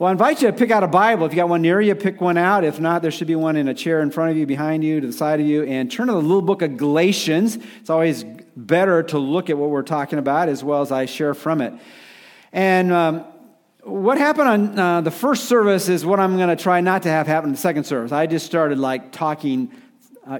Well, I invite you to pick out a Bible. If you got one near you, pick one out. If not, there should be one in a chair in front of you, behind you, to the side of you, and turn to the little book of Galatians. It's always better to look at what we're talking about as well as I share from it. And um, what happened on uh, the first service is what I'm going to try not to have happen in the second service. I just started like talking. Uh,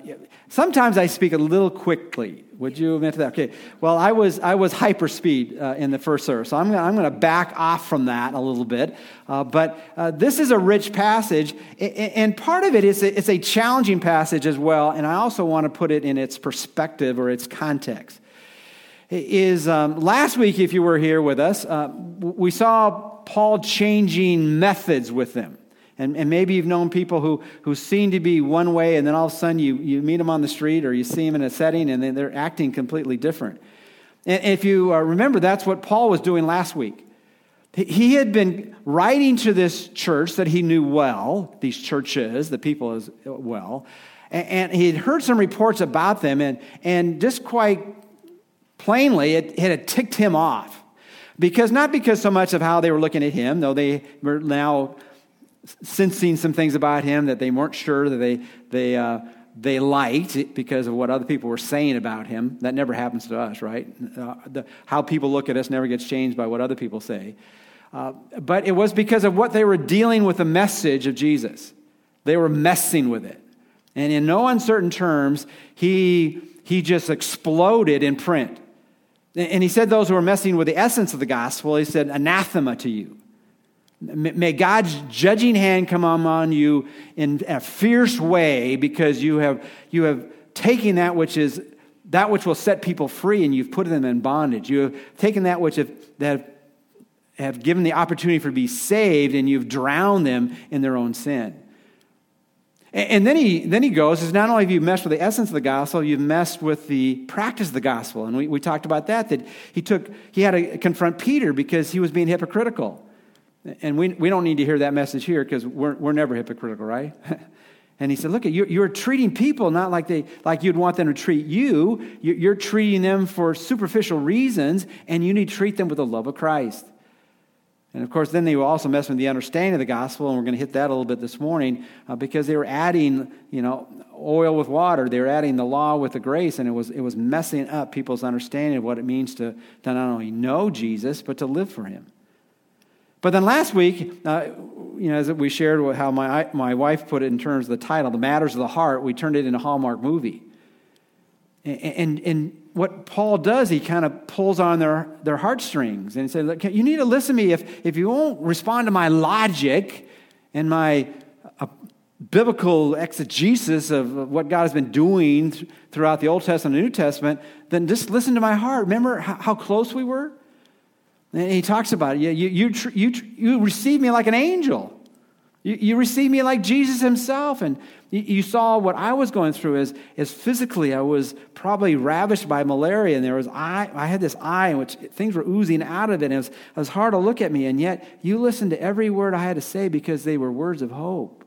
sometimes I speak a little quickly. Would you admit to that? Okay. Well, I was I was hyperspeed uh, in the first service, so I'm gonna, I'm going to back off from that a little bit. Uh, but uh, this is a rich passage, and part of it is a, it's a challenging passage as well. And I also want to put it in its perspective or its context. Is um, last week, if you were here with us, uh, we saw Paul changing methods with them. And, and maybe you've known people who, who seem to be one way, and then all of a sudden you, you meet them on the street or you see them in a setting and they're acting completely different. And if you uh, remember, that's what Paul was doing last week. He had been writing to this church that he knew well, these churches, the people as well, and he had heard some reports about them, and, and just quite plainly, it, it had ticked him off. Because not because so much of how they were looking at him, though they were now sensing some things about him that they weren't sure that they, they, uh, they liked because of what other people were saying about him. That never happens to us, right? Uh, the, how people look at us never gets changed by what other people say. Uh, but it was because of what they were dealing with the message of Jesus. They were messing with it. And in no uncertain terms, he, he just exploded in print. And he said, Those who are messing with the essence of the gospel, he said, anathema to you. May God's judging hand come on you in a fierce way because you have, you have taken that which is that which will set people free and you've put them in bondage. You have taken that which have, that have given the opportunity for to be saved and you've drowned them in their own sin. And then he, then he goes, is not only have you messed with the essence of the gospel, you've messed with the practice of the gospel. And we, we talked about that, that he took, he had to confront Peter because he was being hypocritical. And we, we don't need to hear that message here because we're, we're never hypocritical, right? and he said, Look, you're, you're treating people not like, they, like you'd want them to treat you. You're treating them for superficial reasons, and you need to treat them with the love of Christ. And of course, then they were also messing with the understanding of the gospel, and we're going to hit that a little bit this morning uh, because they were adding, you know, oil with water. They were adding the law with the grace, and it was, it was messing up people's understanding of what it means to, to not only know Jesus, but to live for him. But then last week, uh, you know, as we shared how my, my wife put it in terms of the title, The Matters of the Heart, we turned it into a Hallmark movie. And, and, and what Paul does, he kind of pulls on their, their heartstrings and says, Look, you need to listen to me. If, if you won't respond to my logic and my uh, biblical exegesis of what God has been doing throughout the Old Testament and the New Testament, then just listen to my heart. Remember how close we were? And he talks about it. You, you, you, you, receive me like an angel. You, you receive me like Jesus himself. And you, you saw what I was going through as, as physically, I was probably ravished by malaria. And there was eye, I had this eye in which things were oozing out of it. And it was, it was hard to look at me. And yet you listened to every word I had to say because they were words of hope.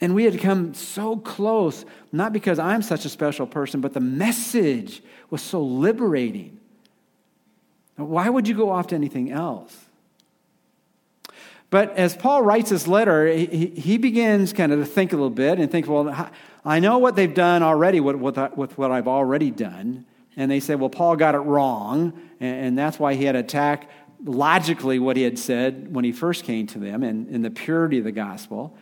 And we had come so close, not because I'm such a special person, but the message was so liberating. Why would you go off to anything else? But as Paul writes this letter, he, he begins kind of to think a little bit and think, well, I know what they've done already with, with, uh, with what I've already done. And they say, well, Paul got it wrong, and, and that's why he had to attack logically what he had said when he first came to them and in the purity of the gospel.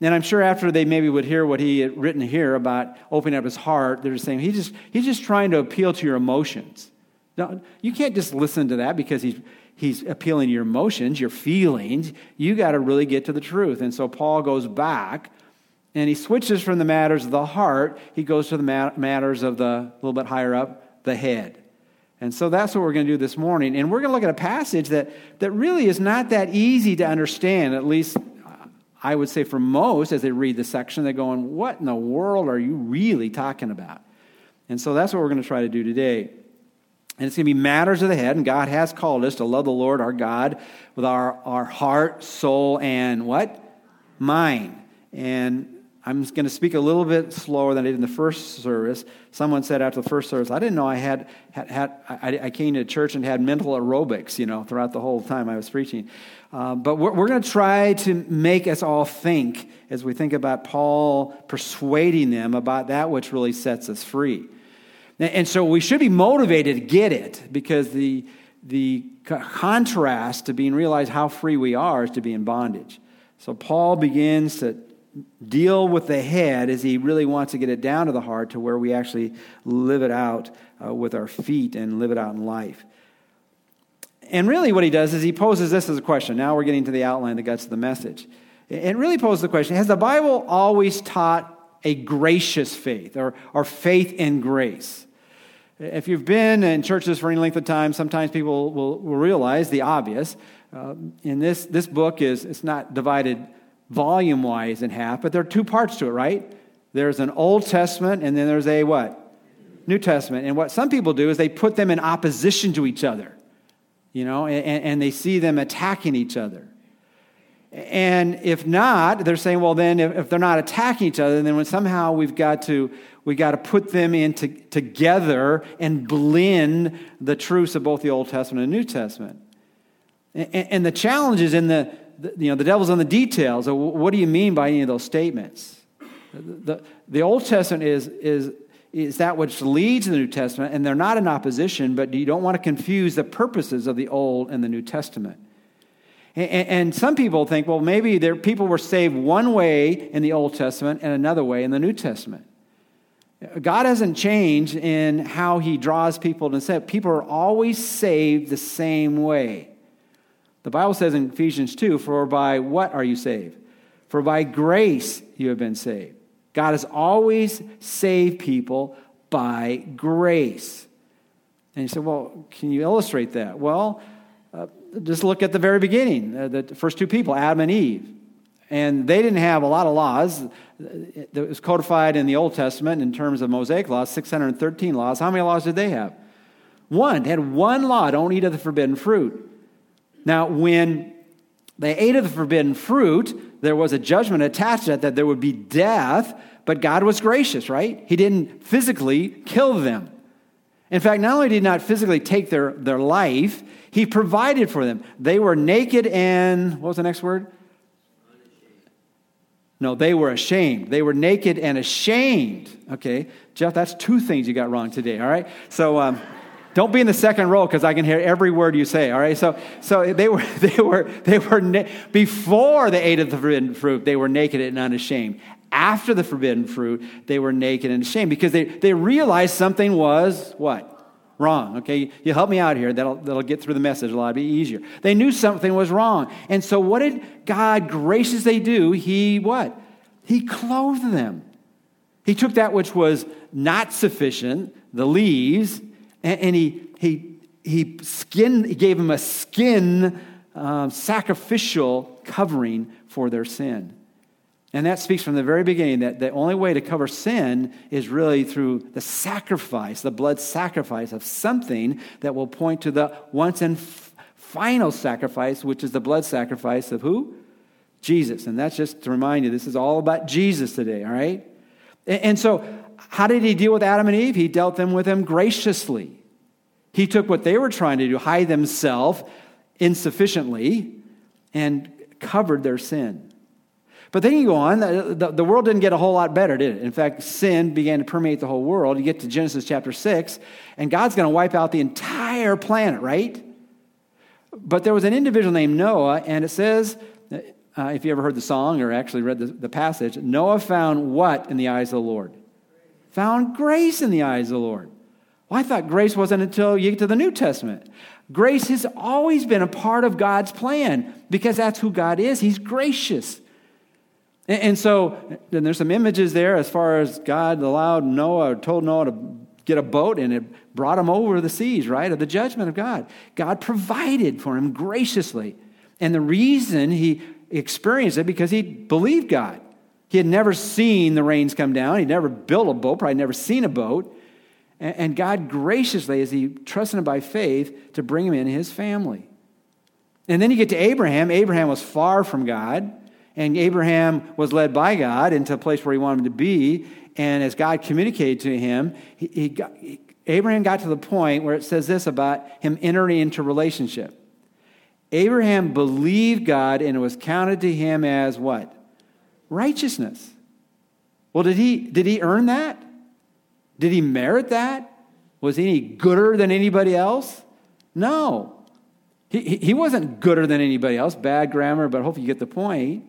And I'm sure after they maybe would hear what he had written here about opening up his heart, they're saying, he just, he's just trying to appeal to your emotions. No, you can't just listen to that because he's, he's appealing to your emotions, your feelings. You got to really get to the truth. And so Paul goes back and he switches from the matters of the heart, he goes to the matters of the, a little bit higher up, the head. And so that's what we're going to do this morning. And we're going to look at a passage that, that really is not that easy to understand, at least I would say for most as they read the section, they're going, What in the world are you really talking about? And so that's what we're going to try to do today. And it's going to be matters of the head, and God has called us to love the Lord our God with our, our heart, soul, and what? Mind. And I'm going to speak a little bit slower than I did in the first service. Someone said after the first service, I didn't know I had, had, had I, I came to church and had mental aerobics, you know, throughout the whole time I was preaching. Uh, but we're, we're going to try to make us all think as we think about Paul persuading them about that which really sets us free. And so we should be motivated to get it because the, the contrast to being realized how free we are is to be in bondage. So Paul begins to deal with the head as he really wants to get it down to the heart to where we actually live it out uh, with our feet and live it out in life. And really, what he does is he poses this as a question. Now we're getting to the outline, the guts of the message. It really poses the question Has the Bible always taught a gracious faith or, or faith in grace? If you've been in churches for any length of time, sometimes people will, will realize the obvious. Uh, in this, this book is it's not divided volume wise in half, but there are two parts to it, right? There's an Old Testament and then there's a what? New Testament. And what some people do is they put them in opposition to each other, you know, and, and they see them attacking each other. And if not, they're saying, well, then if, they're not attacking each other, then when somehow we've got to we got to put them in to, together and blend the truths of both the Old Testament and New Testament. And, and the challenge is in the, the, you know, the devil's in the details. what do you mean by any of those statements? The, the Old Testament is, is, is that which leads to the New Testament, and they're not in opposition, but you don't want to confuse the purposes of the Old and the New Testament. And, some people think, well, maybe there, people were saved one way in the Old Testament and another way in the New Testament. God hasn't changed in how he draws people to say people are always saved the same way. The Bible says in Ephesians 2 For by what are you saved? For by grace you have been saved. God has always saved people by grace. And you say, well, can you illustrate that? Well, just look at the very beginning, uh, the first two people, Adam and Eve. And they didn't have a lot of laws. It was codified in the Old Testament in terms of Mosaic laws, 613 laws. How many laws did they have? One. They had one law don't eat of the forbidden fruit. Now, when they ate of the forbidden fruit, there was a judgment attached to that that there would be death, but God was gracious, right? He didn't physically kill them. In fact, not only did he not physically take their, their life, he provided for them. They were naked and, what was the next word? No, they were ashamed. They were naked and ashamed. Okay, Jeff, that's two things you got wrong today, all right? So um, don't be in the second row because I can hear every word you say, all right? So, so they were, they were, they were, na- before they ate of the forbidden fruit, they were naked and unashamed. After the forbidden fruit, they were naked and ashamed because they, they realized something was what? wrong. Okay, you help me out here. That'll, that'll get through the message a lot be easier. They knew something was wrong. And so what did God graciously do? He what? He clothed them. He took that which was not sufficient, the leaves, and, and he, he, he, skin, he gave them a skin um, sacrificial covering for their sin. And that speaks from the very beginning that the only way to cover sin is really through the sacrifice, the blood sacrifice of something that will point to the once and f- final sacrifice, which is the blood sacrifice of who? Jesus. And that's just to remind you, this is all about Jesus today, all right? And, and so, how did he deal with Adam and Eve? He dealt them with them graciously. He took what they were trying to do, hide themselves insufficiently, and covered their sin. But then you go on, the, the, world didn't get a whole lot better, did it? In fact, sin began to permeate the whole world. You get to Genesis chapter 6, and God's going to wipe out the entire planet, right? But there was an individual named Noah, and it says, uh, if you ever heard the song or actually read the, the passage, Noah found what in the eyes of the Lord? Found grace in the eyes of the Lord. Well, I thought grace wasn't until you get to the New Testament. Grace has always been a part of God's plan because that's who God is. He's gracious. And, and so then there's some images there as far as God allowed Noah, told Noah to get a boat, and it brought him over the seas, right, of the judgment of God. God provided for him graciously. And the reason he experienced it because he believed God. He had never seen the rains come down. He'd never built a boat, probably never seen a boat. And God graciously, as he trusted him by faith, to bring him in his family. And then you get to Abraham. Abraham was far from God. And Abraham was led by God into a place where he wanted to be. And as God communicated to him, he, he got, Abraham got to the point where it says this about him entering into relationship. Abraham believed God and it was counted to him as what? Righteousness. Well, did he, did he earn that? Did he merit that? Was he any gooder than anybody else? No. He, he wasn't gooder than anybody else. Bad grammar, but hopefully you get the point.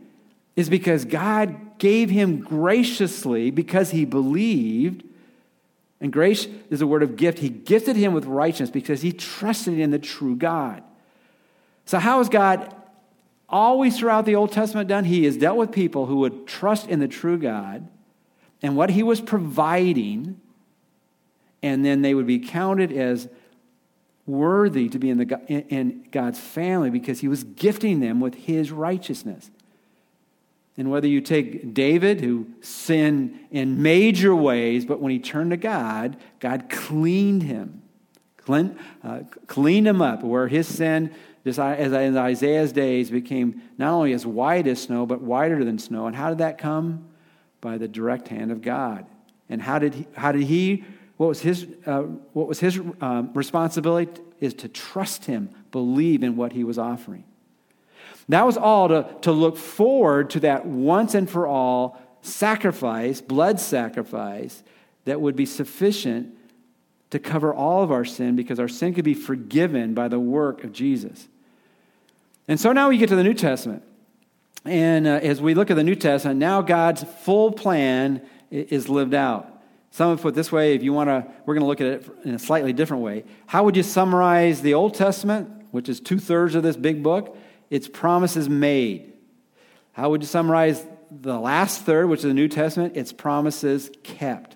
Is because God gave him graciously because he believed. And grace is a word of gift. He gifted him with righteousness because he trusted in the true God. So, how has God always throughout the Old Testament done? He has dealt with people who would trust in the true God and what he was providing, and then they would be counted as worthy to be in, the, in God's family because he was gifting them with his righteousness. And whether you take David, who sinned in major ways, but when he turned to God, God cleaned him, cleaned, uh, cleaned him up, where his sin, as in Isaiah's days, became not only as white as snow, but whiter than snow. And how did that come? By the direct hand of God. And how did he, how did he what was his, uh, what was his um, responsibility? Is to trust him, believe in what he was offering. That was all to, to look forward to that once and for all sacrifice, blood sacrifice, that would be sufficient to cover all of our sin because our sin could be forgiven by the work of Jesus. And so now we get to the New Testament. And uh, as we look at the New Testament, now God's full plan is lived out. Some have put this way, if you want to, we're going to look at it in a slightly different way. How would you summarize the Old Testament, which is two thirds of this big book? It's promises made. How would you summarize the last third, which is the New Testament? It's promises kept.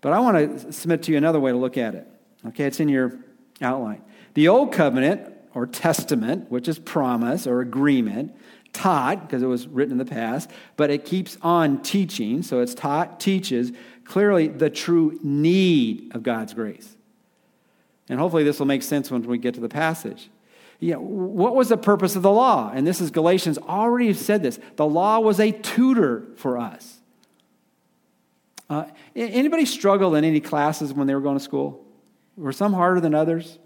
But I want to submit to you another way to look at it. Okay, it's in your outline. The Old Covenant, or Testament, which is promise or agreement, taught, because it was written in the past, but it keeps on teaching. So it's taught, teaches clearly the true need of God's grace. And hopefully this will make sense when we get to the passage. You know, what was the purpose of the law? And this is Galatians already said this. The law was a tutor for us. Uh, anybody struggle in any classes when they were going to school? Were some harder than others?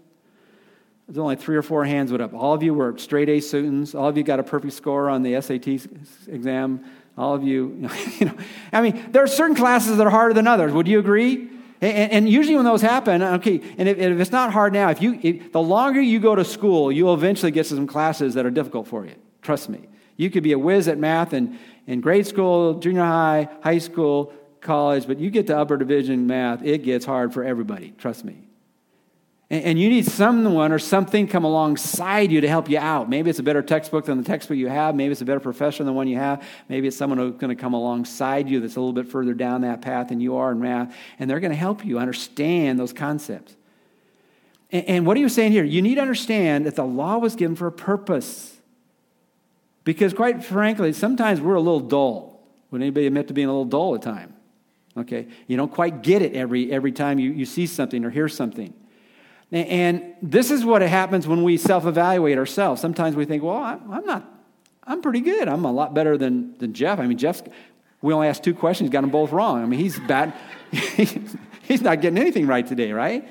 There's only three or four hands went up. All of you were straight A students. All of you got a perfect score on the SAT exam. All of you, you know, I mean, there are certain classes that are harder than others. Would you agree? And, and usually when those happen, okay, and if, if it's not hard now, if you, if, the longer you go to school, you'll eventually get to some classes that are difficult for you. Trust me. You could be a whiz at math in, in grade school, junior high, high school, college, but you get to upper division math, it gets hard for everybody. Trust me. And you need someone or something come alongside you to help you out. Maybe it's a better textbook than the textbook you have. Maybe it's a better professor than the one you have. Maybe it's someone who's going to come alongside you that's a little bit further down that path than you are in math, and they're going to help you understand those concepts. And what are you saying here? You need to understand that the law was given for a purpose. Because, quite frankly, sometimes we're a little dull. Would anybody admit to being a little dull at time? Okay? You don't quite get it every, every time you, you see something or hear something. And this is what happens when we self evaluate ourselves. Sometimes we think, well, I'm not, I'm pretty good. I'm a lot better than, than Jeff. I mean, Jeff's, we only asked two questions, got them both wrong. I mean, he's bad. he's not getting anything right today, right?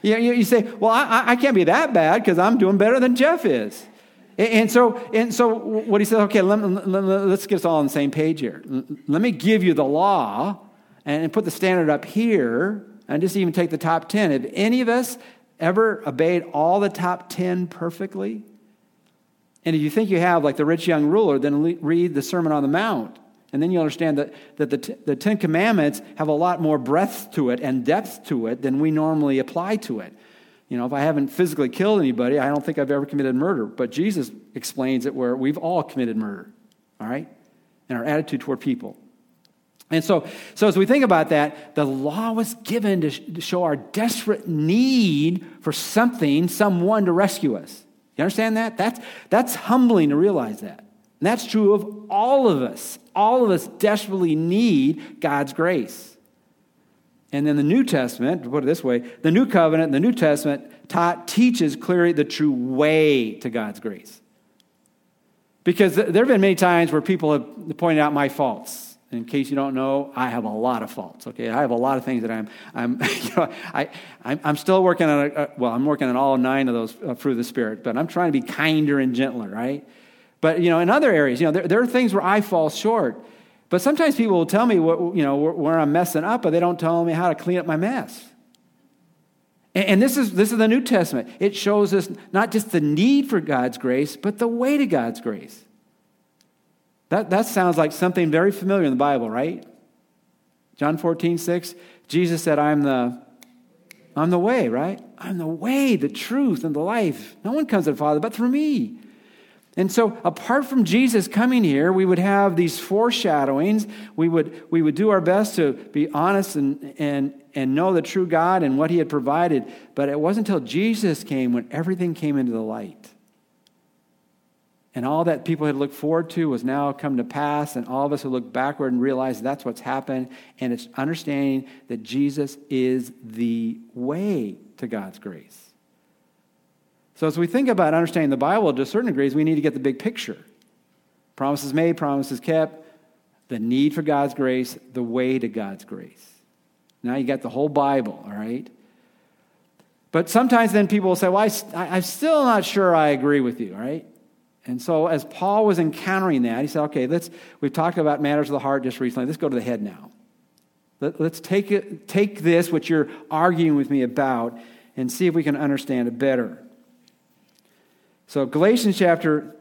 You, you, you say, well, I, I can't be that bad because I'm doing better than Jeff is. And so, and so what he says, okay, let, let's get us all on the same page here. Let me give you the law and put the standard up here and just even take the top 10. If any of us ever obeyed all the top 10 perfectly? And if you think you have, like the rich young ruler, then read the Sermon on the Mount. And then you understand that, that the, the Ten Commandments have a lot more breadth to it and depth to it than we normally apply to it. You know, if I haven't physically killed anybody, I don't think I've ever committed murder. But Jesus explains it where we've all committed murder, all right? And our attitude toward people. And so, so as we think about that, the law was given to, to show our desperate need for something, someone to rescue us. You understand that? That's, that's humbling to realize that. And that's true of all of us. All of us desperately need God's grace. And then the New Testament, to put it this way, the New Covenant, the New Testament taught, teaches clearly the true way to God's grace. Because there have been many times where people have pointed out my faults. In case you don't know, I have a lot of faults. Okay, I have a lot of things that I'm, I'm, you know, I, I'm still working on. A, well, I'm working on all nine of those uh, of the spirit, but I'm trying to be kinder and gentler, right? But you know, in other areas, you know, there, there are things where I fall short. But sometimes people will tell me what, you know, where, where I'm messing up, but they don't tell me how to clean up my mess. And, and this is this is the New Testament. It shows us not just the need for God's grace, but the way to God's grace. That, that sounds like something very familiar in the Bible, right? John 14, 6, Jesus said, I'm the, I'm the way, right? I'm the way, the truth, and the life. No one comes to the Father but through me. And so, apart from Jesus coming here, we would have these foreshadowings. We would, we would do our best to be honest and, and, and know the true God and what He had provided. But it wasn't until Jesus came when everything came into the light. And all that people had looked forward to was now come to pass, and all of us who look backward and realize that's what's happened. And it's understanding that Jesus is the way to God's grace. So, as we think about understanding the Bible to a certain degrees, we need to get the big picture promises made, promises kept, the need for God's grace, the way to God's grace. Now you got the whole Bible, all right? But sometimes then people will say, Well, I, am still not sure I agree with you, all right? And so, as Paul was encountering that, he said, okay, let's, we've talked about matters of the heart just recently. Let's go to the head now. Let, us take, it, take this, what you're arguing with me about, and see if we can understand it better. So, Galatians chapter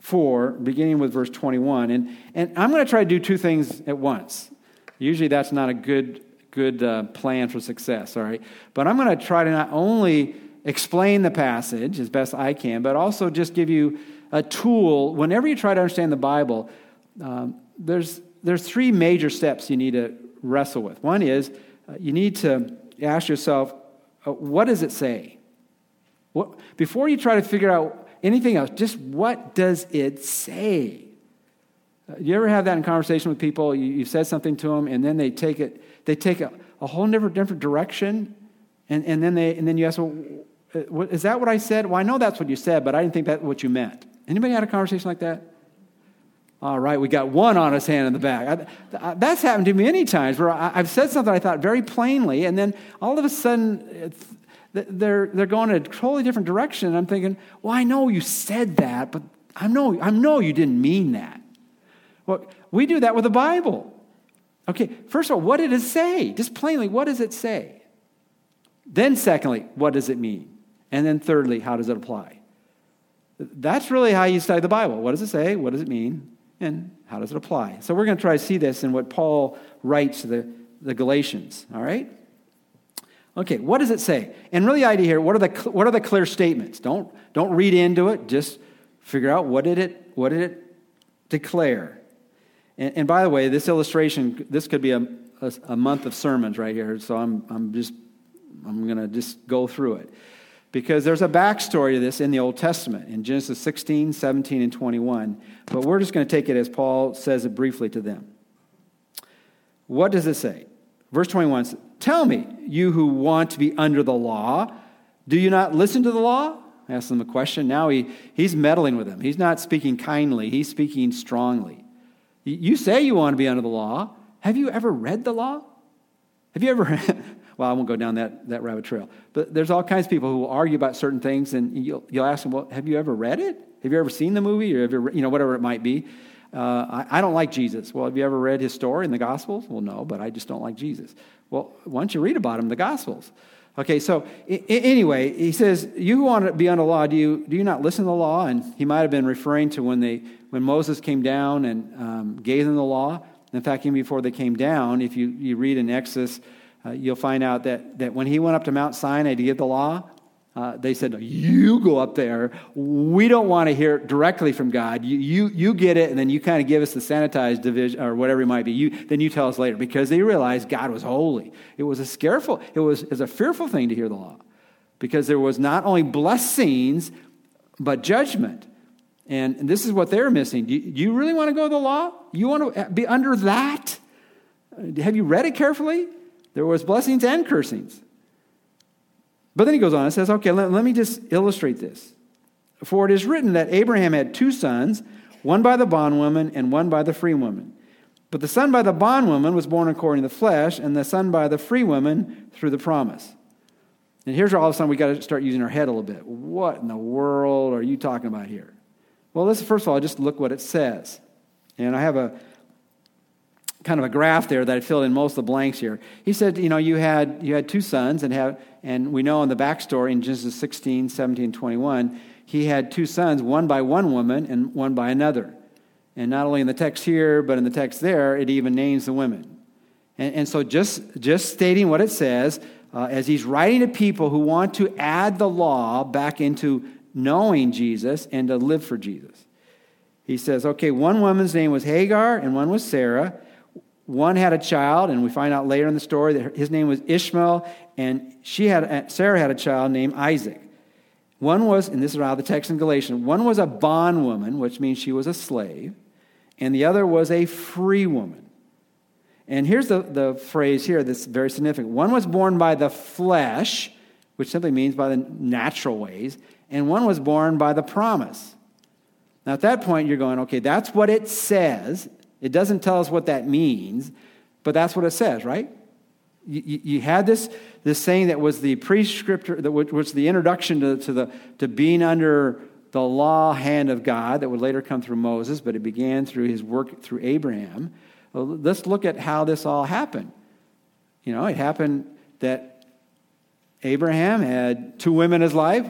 4, beginning with verse 21. And, and I'm going to try to do two things at once. Usually, that's not a good, good uh, plan for success, all right? But I'm going to try to not only explain the passage as best I can, but also just give you a tool. Whenever you try to understand the Bible, um, there's, there's three major steps you need to wrestle with. One is uh, you need to ask yourself, uh, what does it say? What, before you try to figure out anything else, just what does it say? Uh, you ever have that in conversation with people? You, you said something to them, and then they take it, they take a, a whole different, different direction, and, and, then they, and then you ask, well, Uh, is that what I said? Well, I know that's what you said, but I didn't think that's what you meant. Anybody had a conversation like that? All right, we got one honest hand in the back. I, I, that's happened to me many times where I, have said something I thought very plainly, and then all of a sudden they're, they're going in a totally different direction. And I'm thinking, well, I know you said that, but I know, I know you didn't mean that. Well, we do that with the Bible. Okay, first of all, what did it say? Just plainly, what does it say? Then, secondly, what does it mean? And then, thirdly, how does it apply? That's really how you study the Bible. What does it say? What does it mean? And how does it apply? So, we're going to try to see this in what Paul writes to the, the Galatians. All right? Okay, what does it say? And really, idea here, what are the, what are the clear statements? Don't, don't read into it. Just figure out what did it, what did it declare. And, and by the way, this illustration, this could be a, a, a month of sermons right here. So I'm, I'm just, I'm going to just go through it because there's a backstory to this in the Old Testament in Genesis 16, 17, and 21. But we're just going to take it as Paul says it briefly to them. What does it say? Verse 21 says, Tell me, you who want to be under the law, do you not listen to the law? I them a question. Now he, he's meddling with them. He's not speaking kindly, he's speaking strongly. You say you want to be under the law. Have you ever read the law? Have you ever well, I won't go down that, that rabbit trail. But there's all kinds of people who will argue about certain things, and you'll, you'll ask them, well, have you ever read it? Have you ever seen the movie? Or have you, you know, whatever it might be. Uh, I, I, don't like Jesus. Well, have you ever read his story in the Gospels? Well, no, but I just don't like Jesus. Well, why don't you read about him in the Gospels? Okay, so I- anyway, he says, You want to be under law, do you, do you not listen to the law? And he might have been referring to when, they, when Moses came down and um, gave them the law. In fact, even before they came down, if you, you read in Exodus uh, you'll find out that, that when he went up to Mount Sinai to give the law, uh, they said, no, You go up there. We don't want to hear directly from God. You, you, you get it, and then you kind of give us the sanitized division or whatever it might be. You, then you tell us later because they realized God was holy. It was a scareful, it was, it was a fearful thing to hear the law because there was not only blessings, but judgment. And, this is what they're missing. Do you, do you really want to go to the law? You want to be under that? Have you read it carefully? There was blessings and cursings. But then he goes on and says, okay, let, let me just illustrate this. For it is written that Abraham had two sons, one by the bondwoman and one by the free woman. But the son by the bondwoman was born according to the flesh, and the son by the free woman through the promise. And here's where all of a sudden we got to start using our head a little bit. What in the world are you talking about here? Well, let's first of all just look what it says. And I have a kind of a graph there that I filled in most of the blanks here. He said, you know, you had you had two sons and have and we know in the backstory in Genesis 16, 17, 21, he had two sons, one by one woman and one by another. And not only in the text here, but in the text there, it even names the women. And, and so just, just stating what it says, uh, as he's writing to people who want to add the law back into knowing Jesus and to live for Jesus. He says, okay, one woman's name was Hagar and one was Sarah. One had a child, and we find out later in the story that his name was Ishmael, and she had, uh, Sarah had a child named Isaac. One was, and this is out of the text in Galatians, one was a bondwoman, which means she was a slave, and the other was a free woman. And here's the, the phrase here that's very significant. One was born by the flesh, which simply means by the natural ways, and one was born by the promise. Now, at that point, you're going, okay, that's what it says. It doesn't tell us what that means, but that's what it says, right? You, you had this, this saying that was the prescriptor, that was the introduction to, to, the, to being under the law hand of God that would later come through Moses, but it began through his work through Abraham. Well, let's look at how this all happened. You know, it happened that Abraham had two women in his life.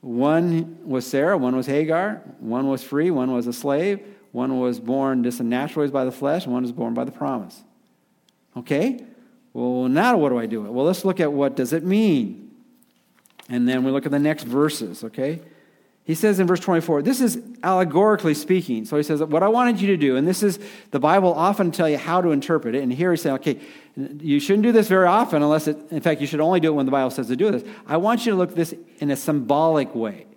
One was Sarah, one was Hagar, one was free, one was a slave, one was born just in by the flesh, and one was born by the promise. Okay? Well, now what do I do? Well, let's look at what does it mean. And then we look at the next verses, okay? He says in verse 24, this is allegorically speaking. So he says, What I wanted you to do, and this is the Bible often tell you how to interpret it. And here he's saying, Okay, you shouldn't do this very often, unless it, in fact, you should only do it when the Bible says to do this. I want you to look at this in a symbolic way.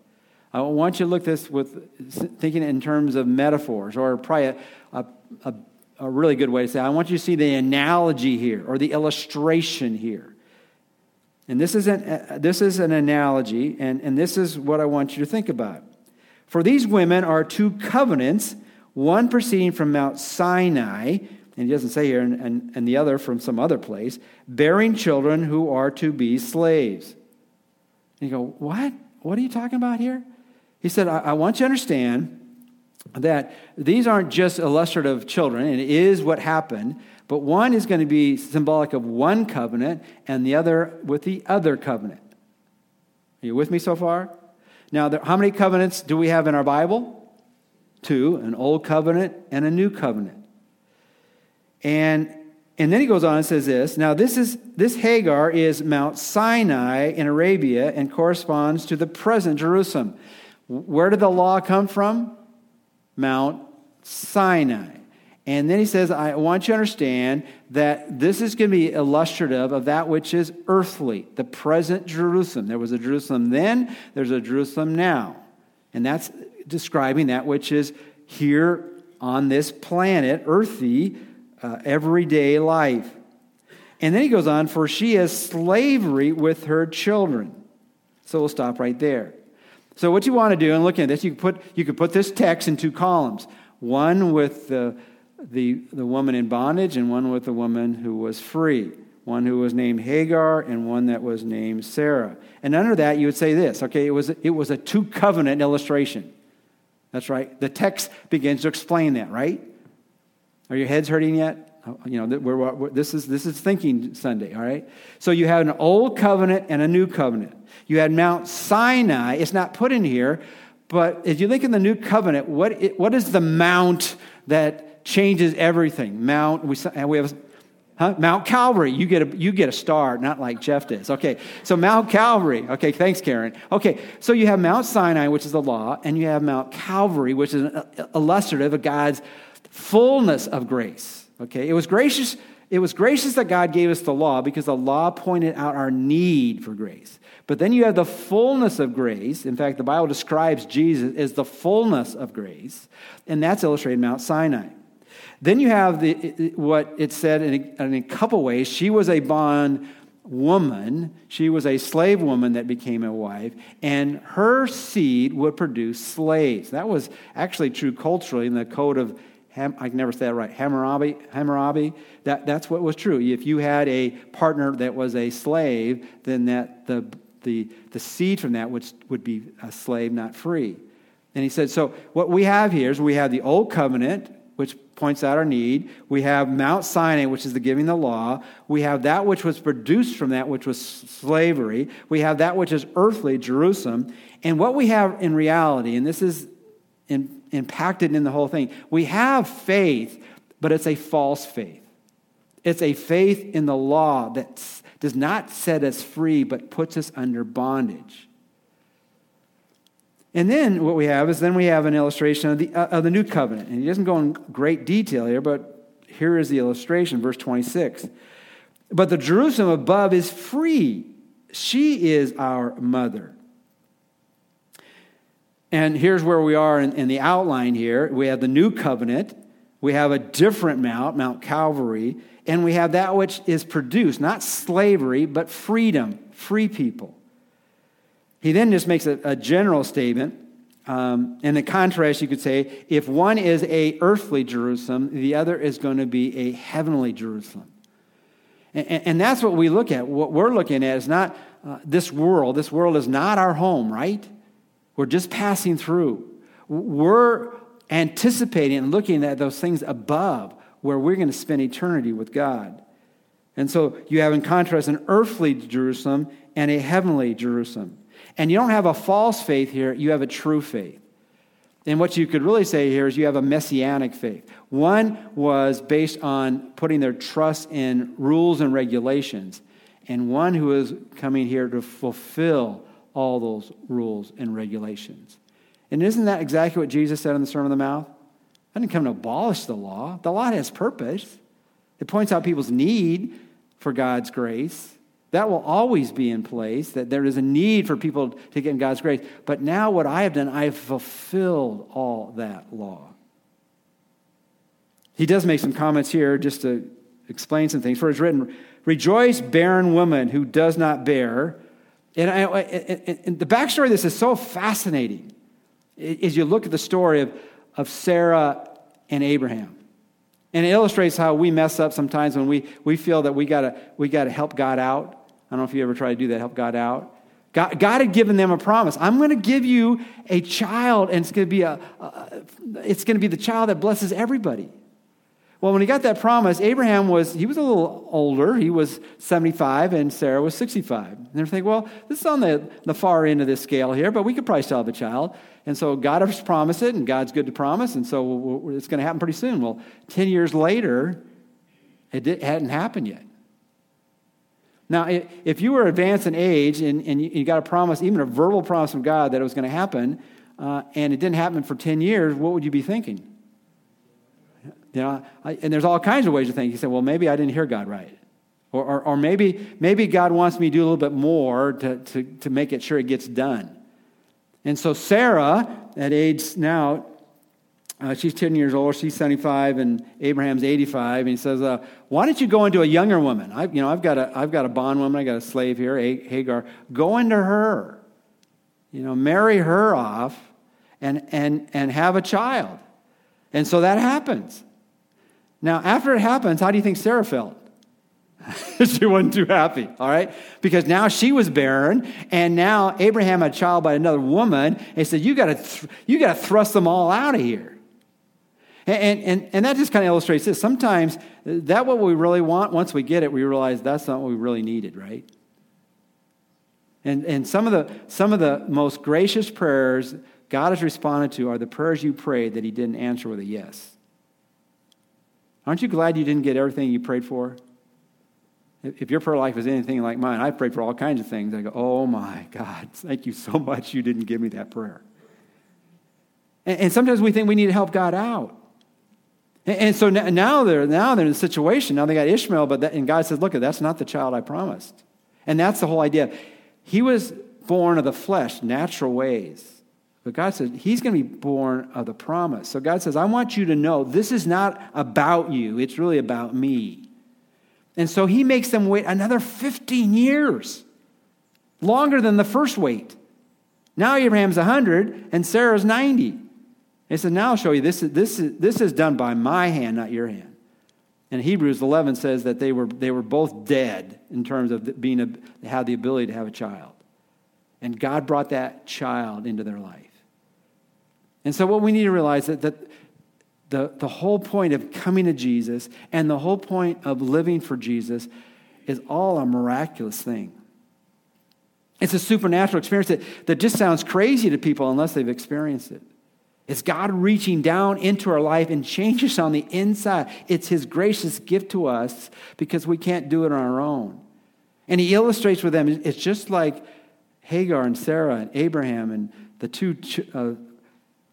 I want you to look at this with thinking in terms of metaphors, or probably a, a, a, a really good way to say, it. I want you to see the analogy here, or the illustration here. And this is an, uh, this is an analogy, and, and this is what I want you to think about. For these women are two covenants, one proceeding from Mount Sinai, and he doesn't say here, and, and, and the other from some other place, bearing children who are to be slaves. And you go, What? What are you talking about here? He said, I, I want you to understand that these aren't just illustrative children, it is what happened, but one is going to be symbolic of one covenant and the other with the other covenant. Are you with me so far? Now, there, how many covenants do we have in our Bible? Two an old covenant and a new covenant. And, and then he goes on and says this Now, this, is, this Hagar is Mount Sinai in Arabia and corresponds to the present Jerusalem. Where did the law come from? Mount Sinai. And then he says, I want you to understand that this is going to be illustrative of that which is earthly, the present Jerusalem. There was a Jerusalem then, there's a Jerusalem now. And that's describing that which is here on this planet, earthy, uh, everyday life. And then he goes on, for she has slavery with her children. So we'll stop right there. So what you want to do, and looking at this, you could put, you could put this text in two columns. One with the the, the woman in bondage and one with the woman who was free. One who was named Hagar and one that was named Sarah. And under that, you would say this okay, it was, it was a two covenant illustration. That's right. The text begins to explain that, right? Are your heads hurting yet? Oh, you know, we're, we're, this, is, this is thinking Sunday, all right? So you have an old covenant and a new covenant. You had Mount Sinai. It's not put in here, but if you look in the new covenant, what, what is the mount that changes everything. Mount, we, we have Huh? Mount Calvary, you get, a, you get a star, not like Jeff does. Okay, so Mount Calvary. Okay, thanks, Karen. Okay, so you have Mount Sinai, which is the law, and you have Mount Calvary, which is an illustrative of God's fullness of grace. Okay, it was gracious. It was gracious that God gave us the law because the law pointed out our need for grace. But then you have the fullness of grace. In fact, the Bible describes Jesus as the fullness of grace, and that's illustrated in Mount Sinai. Then you have the, what it said in a, in a couple ways. She was a bond woman. She was a slave woman that became a wife, and her seed would produce slaves. That was actually true culturally in the code of Ham, I can never say that right. Hammurabi, Hammurabi. That, that's what was true. If you had a partner that was a slave, then that the, the, the seed from that would, would be a slave, not free. And he said, so what we have here is we have the old covenant, which points out our need. We have Mount Sinai, which is the giving the law. We have that which was produced from that, which was slavery. We have that which is earthly, Jerusalem. And what we have in reality, and this is in, impacted in the whole thing, we have faith, but it's a false faith. It's a faith in the law that does not set us free, but puts us under bondage. And then what we have is then we have an illustration of the, uh, of the new covenant. And he doesn't go in great detail here, but here is the illustration, verse 26. But the Jerusalem above is free. She is our mother. And here's where we are in, in the outline here. We have the new covenant. We have a different Mount, Mount Calvary. And we have that which is produced, not slavery, but freedom, free people. He then just makes a, a general statement. Um, and in contrast, you could say, if one is a earthly Jerusalem, the other is going to be a heavenly Jerusalem. And, and that's what we look at. What we're looking at is not uh, this world. This world is not our home, right? We're just passing through. We're anticipating and looking at those things above where we're going to spend eternity with God. And so you have in contrast an earthly Jerusalem and a heavenly Jerusalem. And you don't have a false faith here, you have a true faith. And what you could really say here is you have a messianic faith. One was based on putting their trust in rules and regulations, and one who is coming here to fulfill all those rules and regulations. And isn't that exactly what Jesus said in the Sermon on the Mount? I didn't come to abolish the law. The law has purpose. It points out people's need for God's grace. That will always be in place, that there is a need for people to get in God's grace. But now, what I have done, I have fulfilled all that law. He does make some comments here just to explain some things. For it's written, Rejoice, barren woman who does not bear. And, I, and, the backstory of this is so fascinating as you look at the story of, of Sarah and Abraham. And it illustrates how we mess up sometimes when we, we feel that we gotta, we gotta help God out. I don't know if you ever try to do that, help God out. God, God had given them a promise. I'm going to give you a child, and it's going to be a, a it's going to be the child that blesses everybody. Well, when he got that promise, Abraham was, he was a little older. He was 75 and Sarah was 65. And they're thinking, well, this is on the, the far end of this scale here, but we could probably still have a child. And so God has promised it, and God's good to promise, and so it's going to happen pretty soon. Well, 10 years later, it did, hadn't happened yet. Now, if you were advanced in age and, and you got a promise, even a verbal promise from God that it was going to happen, uh, and it didn't happen for 10 years, what would you be thinking? You know, I, and there's all kinds of ways to think. You say, well, maybe I didn't hear God right. Or, or, or, maybe, maybe God wants me to do a little bit more to, to, to make it sure it gets done. And so Sarah, at age now, uh, she's 10 years old, she's 75, and Abraham's 85. And he says, uh, Why don't you go into a younger woman? I, you know, I've got, a, I've got a bondwoman, I got a slave here, Hagar. Go into her. You know, marry her off and, and, and have a child. And so that happens. Now, after it happens, how do you think Sarah felt? she wasn't too happy, all right? Because now she was barren, and now Abraham had a child by another woman, and he said, You gotta, th- you gotta thrust them all out of here. And, and, and that just kind of illustrates this. Sometimes that what we really want, once we get it, we realize that's not what we really needed, right? And, and some, of the, some of the most gracious prayers God has responded to are the prayers you prayed that He didn't answer with a yes. Aren't you glad you didn't get everything you prayed for? If your prayer life is anything like mine, I prayed for all kinds of things. I go, oh my God, thank you so much you didn't give me that prayer. And, and sometimes we think we need to help God out. And, and so now they're, now they're in a situation. Now they got Ishmael, but that, and God says, look, that's not the child I promised. And that's the whole idea. He was born of the flesh, natural ways. But God says he's going to be born of the promise. So God says, I want you to know this is not about you, it's really about me. And so he makes them wait another 15 years, longer than the first wait. Now Abraham's 100 and Sarah's 90. He said, Now I'll show you this is, this, is, this is done by my hand, not your hand. And Hebrews 11 says that they were, they were both dead in terms of being a, had the ability to have a child. And God brought that child into their life. And so, what we need to realize that, that the, the whole point of coming to Jesus and the whole point of living for Jesus is all a miraculous thing. It's a supernatural experience that, that just sounds crazy to people unless they've experienced it. It's God reaching down into our life and changing us on the inside. It's His gracious gift to us because we can't do it on our own. And He illustrates with them, it's just like Hagar and Sarah and Abraham and the two uh,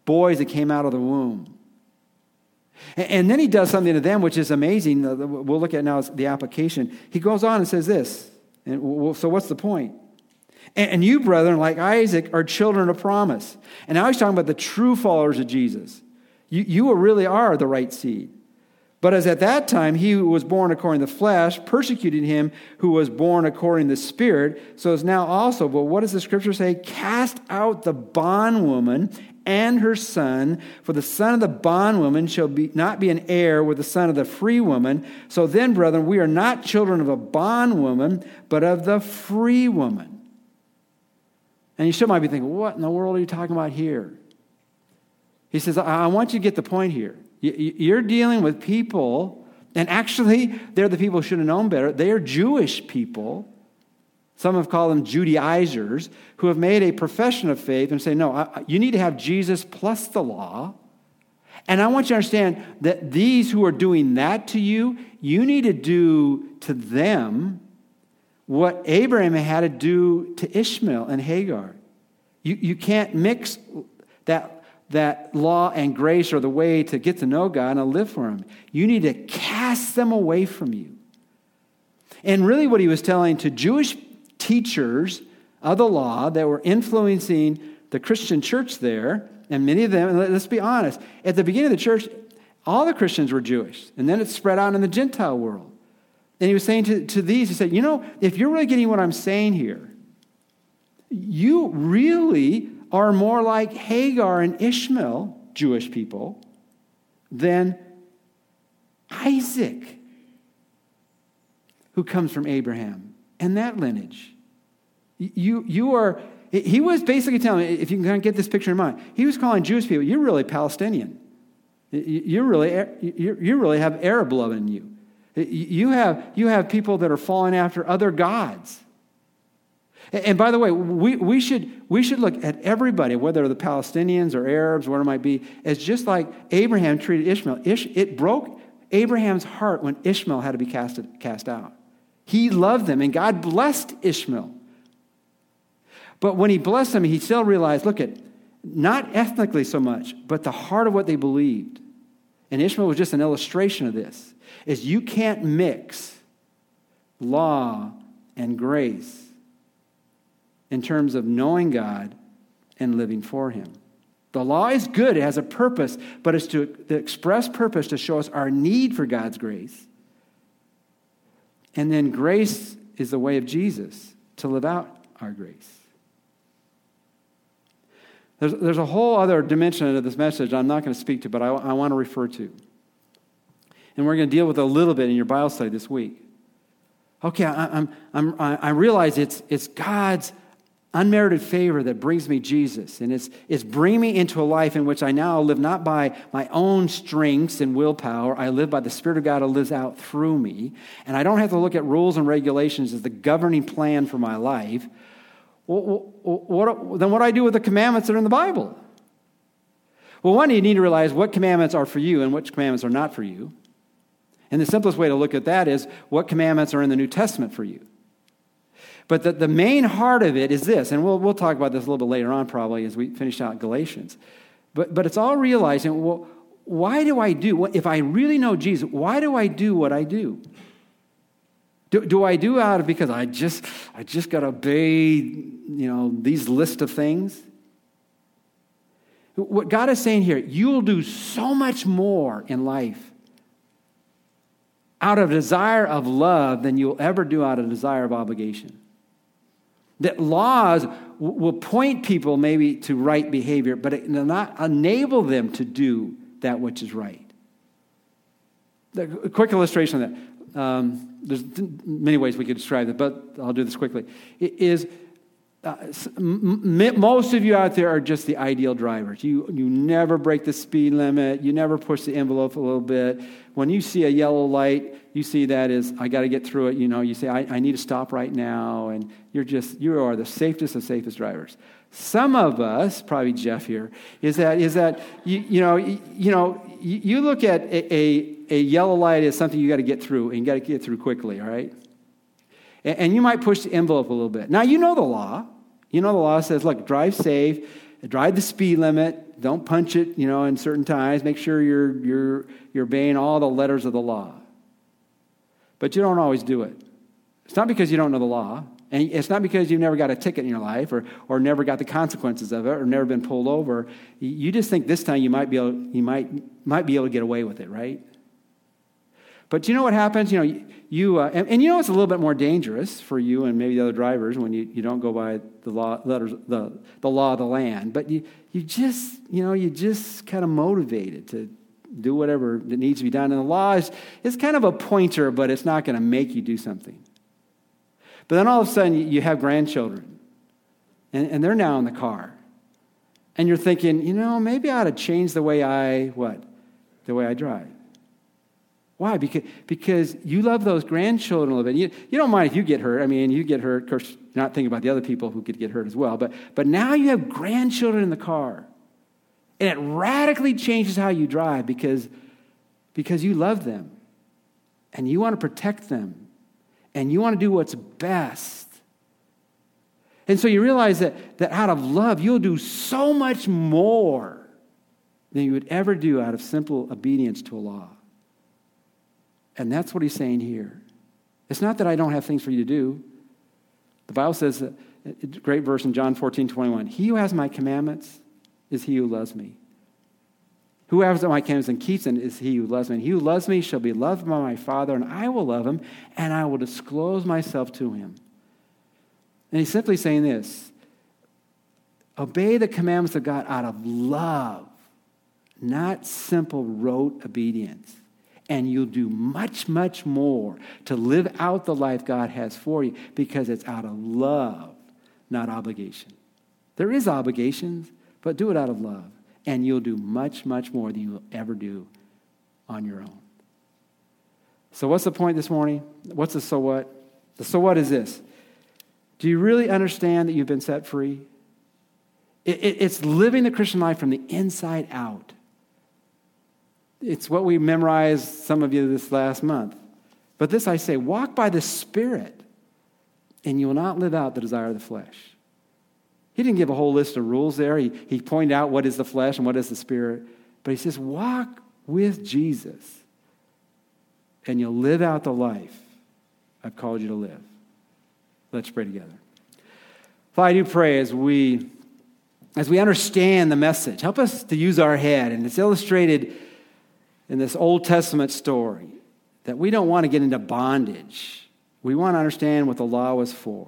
boys that came out of the womb. And then he does something to them which is amazing. Uh, we'll look at now the application. He goes on and says this. And so, what's the point? And you, brethren, like Isaac, are children of promise. And now he's talking about the true followers of Jesus. You, you really are the right seed. But as at that time he who was born according to the flesh persecuted him who was born according to the spirit, so is now also. But what does the scripture say? Cast out the bondwoman and her son, for the son of the bondwoman shall be, not be an heir with the son of the free woman. So then, brethren, we are not children of a bondwoman, but of the free woman. And you still might be thinking, what in the world are you talking about here? He says, I want you to get the point here. You're dealing with people, and actually, they're the people who should have known better. They are Jewish people. Some have called them Judaizers who have made a profession of faith and say, no, you need to have Jesus plus the law. And I want you to understand that these who are doing that to you, you need to do to them what Abraham had to do to Ishmael and Hagar. You, you can't mix that, that law and grace are the way to get to know God and live for Him. You need to cast them away from you. And really, what he was telling to Jewish teachers of the law that were influencing the Christian church there, and many of them, let's be honest, at the beginning of the church, all the Christians were Jewish, and then it spread out in the Gentile world. And he was saying to, to these, he said, You know, if you're really getting what I'm saying here, you really are more like Hagar and Ishmael, Jewish people, than Isaac, who comes from Abraham and that lineage. You, you are, he was basically telling me, if you can get this picture in mind, he was calling Jewish people, you're really Palestinian. You really, you really have Arab blood in you. You have, you have people that are falling after other gods. And by the way, we, we, should, we should look at everybody, whether the Palestinians or Arabs, whatever it might be, as just like Abraham treated Ishmael. Ish, it broke Abraham's heart when Ishmael had to be cast, cast out. He loved them, and God blessed Ishmael. But when he blessed them, he still realized look at, not ethnically so much, but the heart of what they believed. And Ishmael was just an illustration of this is you can't mix law and grace in terms of knowing God and living for Him. The law is good, it has a purpose, but it's to the express purpose to show us our need for God's grace. And then grace is the way of Jesus to live out our grace. There's, there's a whole other dimension of this message I'm not going to speak to, but I, I want to refer to. And we're going to deal with a little bit in your Bible study this week. Okay, I, I'm, I'm, I realize it's, it's God's unmerited favor that brings me Jesus. And it's, it's bringing me into a life in which I now live not by my own strengths and willpower. I live by the Spirit of God who lives out through me. And I don't have to look at rules and regulations as the governing plan for my life. What, then what do I do with the commandments that are in the Bible? Well, one, you need to realize what commandments are for you and which commandments are not for you. And the simplest way to look at that is what commandments are in the New Testament for you. But the, the main heart of it is this, and we'll, we'll talk about this a little bit later on probably as we finish out Galatians. But, but it's all realizing, well, why do I do, if I really know Jesus, why do I do what I do? Do, do I do out of because I just I just got to obey you know these list of things? What God is saying here, you'll do so much more in life out of desire of love than you'll ever do out of desire of obligation. That laws will point people maybe to right behavior, but it will not enable them to do that which is right. A quick illustration of that. Um, there's many ways we could describe it, but I'll do this quickly. It is uh, most of you out there are just the ideal drivers. You, you never break the speed limit. You never push the envelope a little bit. When you see a yellow light, you see that as, I got to get through it. You know, you say, I, I need to stop right now. And you're just, you are the safest of safest drivers. Some of us, probably Jeff here, is that, is that you, you know, you, you know, you, you look at a, a, a yellow light as something you got to get through, and you got to get through quickly, all right? And you might push the envelope a little bit. Now, you know the law. You know the law says, look, drive safe, drive the speed limit, don't punch it, you know, in certain times. Make sure you're, you're, you're obeying all the letters of the law. But you don't always do it. It's not because you don't know the law. And it's not because you've never got a ticket in your life or, or never got the consequences of it or never been pulled over. You just think this time you might be able, you might, might be able to get away with it, right? But you know what happens? You know, you, uh, and, and, you know it's a little bit more dangerous for you and maybe the other drivers when you, you don't go by the law, letters, the, the law of the land. But you, you just, you know, you just kind of motivated to do whatever that needs to be done. And the law is, is kind of a pointer, but it's not going to make you do something. But then all of a sudden you have grandchildren and, and they're now in the car. And you're thinking, you know, maybe I ought to change the way I, what? The way I drive. Why? Because, because you love those grandchildren a little bit. You, you don't mind if you get hurt. I mean, you get hurt. Of course, you're not thinking about the other people who could get hurt as well. But, but now you have grandchildren in the car. And it radically changes how you drive because, because you love them. And you want to protect them. And you want to do what's best. And so you realize that, that out of love, you'll do so much more than you would ever do out of simple obedience to a law. And that's what he's saying here. It's not that I don't have things for you to do. The Bible says, a uh, great verse in John 14, 21, He who has my commandments is he who loves me. Who has my commandments and keeps them is he who loves me. And he who loves me shall be loved by my Father, and I will love him, and I will disclose myself to him. And he's simply saying this obey the commandments of God out of love, not simple rote obedience and you'll do much, much more to live out the life God has for you because it's out of love, not obligation. There is obligations, but do it out of love, and you'll do much, much more than you'll ever do on your own. So, what's the point this morning? What's the so what? The so what is this. Do you really understand that you've been set free? It, it, it's living the Christian life from the inside out. It's what we memorized, some of you, this last month. But this I say walk by the Spirit, and you will not live out the desire of the flesh. He didn't give a whole list of rules there. He, he pointed out what is the flesh and what is the Spirit. But he says, walk with Jesus, and you'll live out the life I've called you to live. Let's pray together. Father, I do pray as we as we understand the message, help us to use our head. And it's illustrated in this Old Testament story that we don't want to get into bondage. We want to understand what the law was for.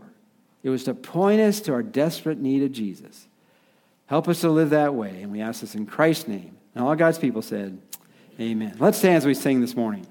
It was to point us to our desperate need of Jesus. Help us to live that way. And we ask this in Christ's name. And all God's people said, Amen. Let's stand as we sing this morning.